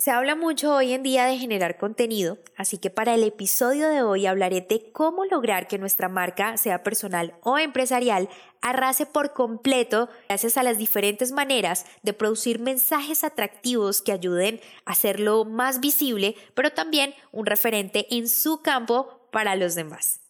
Se habla mucho hoy en día de generar contenido, así que para el episodio de hoy hablaré de cómo lograr que nuestra marca, sea personal o empresarial, arrase por completo gracias a las diferentes maneras de producir mensajes atractivos que ayuden a hacerlo más visible, pero también un referente en su campo para los demás.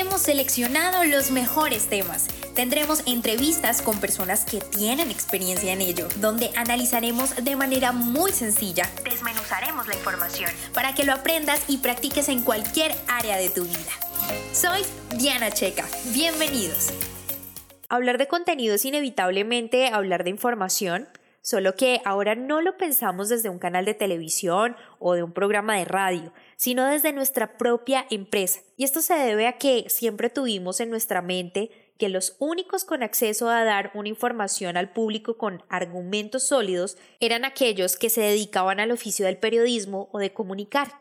Hemos seleccionado los mejores temas Tendremos entrevistas con personas que tienen experiencia en ello, donde analizaremos de manera muy sencilla, desmenuzaremos la información para que lo aprendas y practiques en cualquier área de tu vida. Soy Diana Checa, bienvenidos. Hablar de contenido es inevitablemente hablar de información, solo que ahora no lo pensamos desde un canal de televisión o de un programa de radio, sino desde nuestra propia empresa. Y esto se debe a que siempre tuvimos en nuestra mente que los únicos con acceso a dar una información al público con argumentos sólidos eran aquellos que se dedicaban al oficio del periodismo o de comunicar.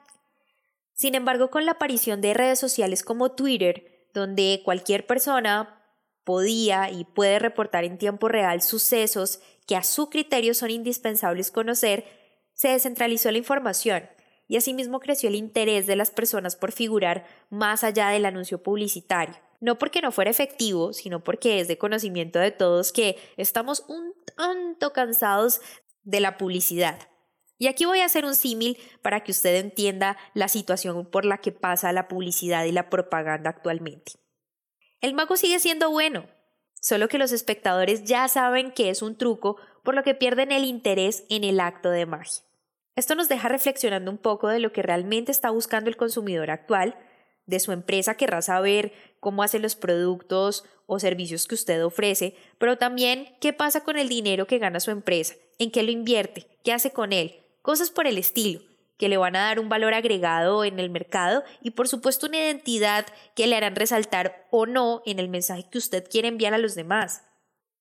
Sin embargo, con la aparición de redes sociales como Twitter, donde cualquier persona podía y puede reportar en tiempo real sucesos que a su criterio son indispensables conocer, se descentralizó la información y asimismo creció el interés de las personas por figurar más allá del anuncio publicitario no porque no fuera efectivo, sino porque es de conocimiento de todos que estamos un tanto cansados de la publicidad. Y aquí voy a hacer un símil para que usted entienda la situación por la que pasa la publicidad y la propaganda actualmente. El mago sigue siendo bueno, solo que los espectadores ya saben que es un truco, por lo que pierden el interés en el acto de magia. Esto nos deja reflexionando un poco de lo que realmente está buscando el consumidor actual, de su empresa querrá saber cómo hace los productos o servicios que usted ofrece, pero también qué pasa con el dinero que gana su empresa, en qué lo invierte, qué hace con él, cosas por el estilo, que le van a dar un valor agregado en el mercado y por supuesto una identidad que le harán resaltar o no en el mensaje que usted quiere enviar a los demás.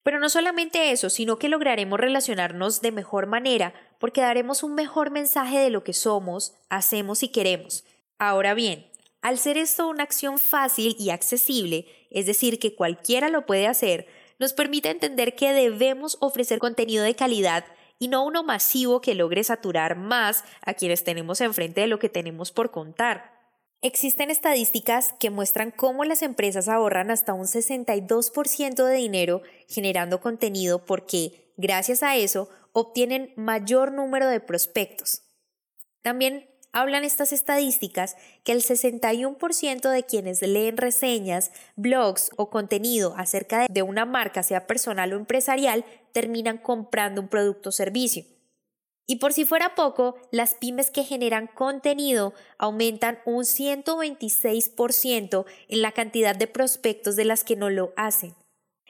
Pero no solamente eso, sino que lograremos relacionarnos de mejor manera porque daremos un mejor mensaje de lo que somos, hacemos y queremos. Ahora bien, al ser esto una acción fácil y accesible, es decir, que cualquiera lo puede hacer, nos permite entender que debemos ofrecer contenido de calidad y no uno masivo que logre saturar más a quienes tenemos enfrente de lo que tenemos por contar. Existen estadísticas que muestran cómo las empresas ahorran hasta un 62% de dinero generando contenido porque, gracias a eso, obtienen mayor número de prospectos. También hablan estas estadísticas que el 61% de quienes leen reseñas, blogs o contenido acerca de una marca, sea personal o empresarial, terminan comprando un producto o servicio. Y por si fuera poco, las pymes que generan contenido aumentan un 126% en la cantidad de prospectos de las que no lo hacen.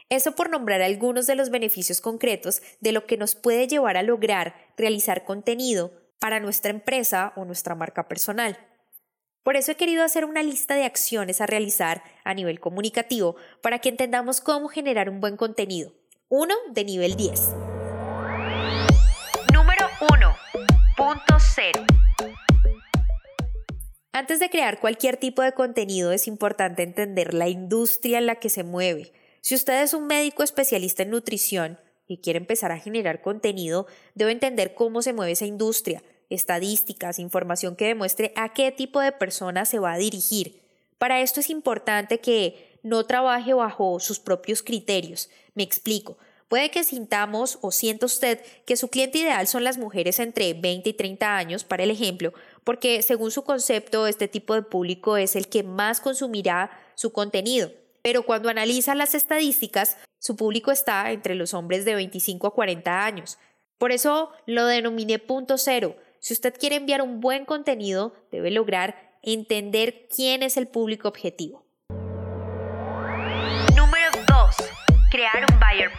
Eso por nombrar algunos de los beneficios concretos de lo que nos puede llevar a lograr realizar contenido para nuestra empresa o nuestra marca personal. Por eso he querido hacer una lista de acciones a realizar a nivel comunicativo para que entendamos cómo generar un buen contenido. Uno de nivel 10. Antes de crear cualquier tipo de contenido es importante entender la industria en la que se mueve. Si usted es un médico especialista en nutrición, y quiere empezar a generar contenido, debe entender cómo se mueve esa industria, estadísticas, información que demuestre a qué tipo de persona se va a dirigir. Para esto es importante que no trabaje bajo sus propios criterios. Me explico. Puede que sintamos o sienta usted que su cliente ideal son las mujeres entre 20 y 30 años, para el ejemplo, porque según su concepto este tipo de público es el que más consumirá su contenido. Pero cuando analiza las estadísticas, su público está entre los hombres de 25 a 40 años. Por eso lo denominé punto cero. Si usted quiere enviar un buen contenido, debe lograr entender quién es el público objetivo. Número 2. Crear un buyer.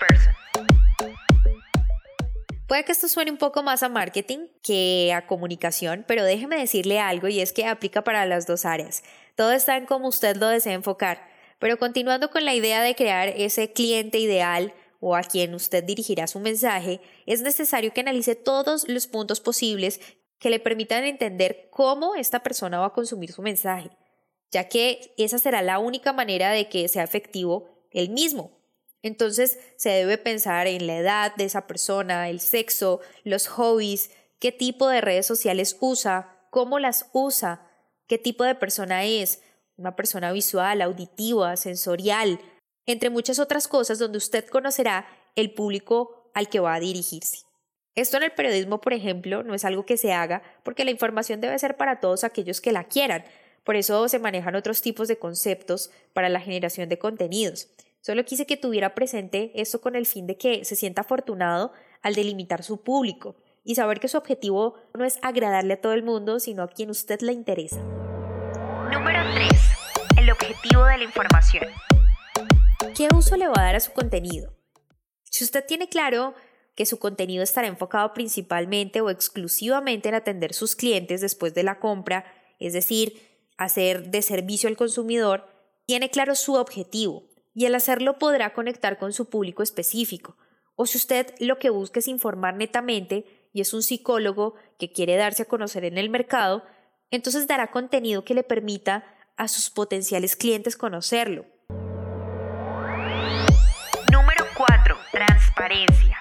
Puede que esto suene un poco más a marketing que a comunicación, pero déjeme decirle algo y es que aplica para las dos áreas. Todo está en cómo usted lo desea enfocar. Pero continuando con la idea de crear ese cliente ideal o a quien usted dirigirá su mensaje, es necesario que analice todos los puntos posibles que le permitan entender cómo esta persona va a consumir su mensaje, ya que esa será la única manera de que sea efectivo el mismo. Entonces se debe pensar en la edad de esa persona, el sexo, los hobbies, qué tipo de redes sociales usa, cómo las usa, qué tipo de persona es, una persona visual, auditiva, sensorial, entre muchas otras cosas donde usted conocerá el público al que va a dirigirse. Esto en el periodismo, por ejemplo, no es algo que se haga porque la información debe ser para todos aquellos que la quieran. Por eso se manejan otros tipos de conceptos para la generación de contenidos. Solo quise que tuviera presente esto con el fin de que se sienta afortunado al delimitar su público y saber que su objetivo no es agradarle a todo el mundo, sino a quien usted le interesa. Número 3. El objetivo de la información. ¿Qué uso le va a dar a su contenido? Si usted tiene claro que su contenido estará enfocado principalmente o exclusivamente en atender sus clientes después de la compra, es decir, hacer de servicio al consumidor, tiene claro su objetivo y al hacerlo podrá conectar con su público específico. O si usted lo que busca es informar netamente y es un psicólogo que quiere darse a conocer en el mercado, entonces dará contenido que le permita a sus potenciales clientes conocerlo. Número 4. Transparencia.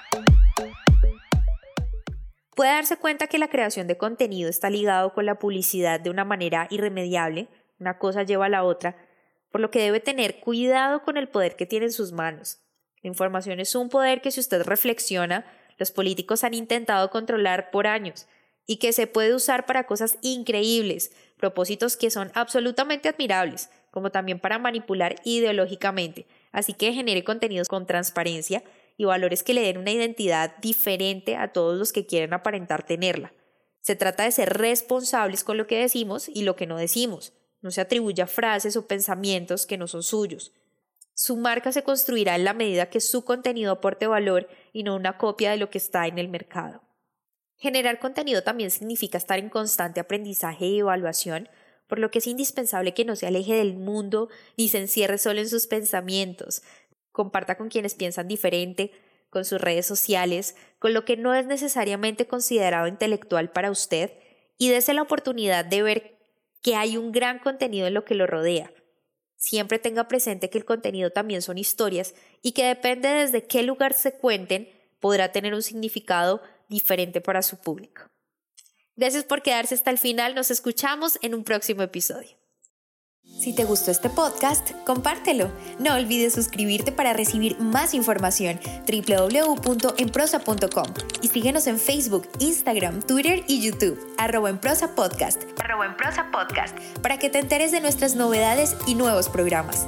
Puede darse cuenta que la creación de contenido está ligado con la publicidad de una manera irremediable, una cosa lleva a la otra, por lo que debe tener cuidado con el poder que tiene en sus manos. La información es un poder que si usted reflexiona, los políticos han intentado controlar por años y que se puede usar para cosas increíbles, propósitos que son absolutamente admirables, como también para manipular ideológicamente. Así que genere contenidos con transparencia y valores que le den una identidad diferente a todos los que quieren aparentar tenerla. Se trata de ser responsables con lo que decimos y lo que no decimos, no se atribuya frases o pensamientos que no son suyos. Su marca se construirá en la medida que su contenido aporte valor y no una copia de lo que está en el mercado. Generar contenido también significa estar en constante aprendizaje y evaluación, por lo que es indispensable que no se aleje del mundo ni se encierre solo en sus pensamientos. Comparta con quienes piensan diferente, con sus redes sociales, con lo que no es necesariamente considerado intelectual para usted y dése la oportunidad de ver que hay un gran contenido en lo que lo rodea. Siempre tenga presente que el contenido también son historias y que depende desde qué lugar se cuenten, podrá tener un significado diferente para su público. Gracias por quedarse hasta el final, nos escuchamos en un próximo episodio. Si te gustó este podcast, compártelo. No olvides suscribirte para recibir más información. www.enprosa.com y síguenos en Facebook, Instagram, Twitter y YouTube, arroba en prosa podcast, arroba en prosa podcast, para que te enteres de nuestras novedades y nuevos programas.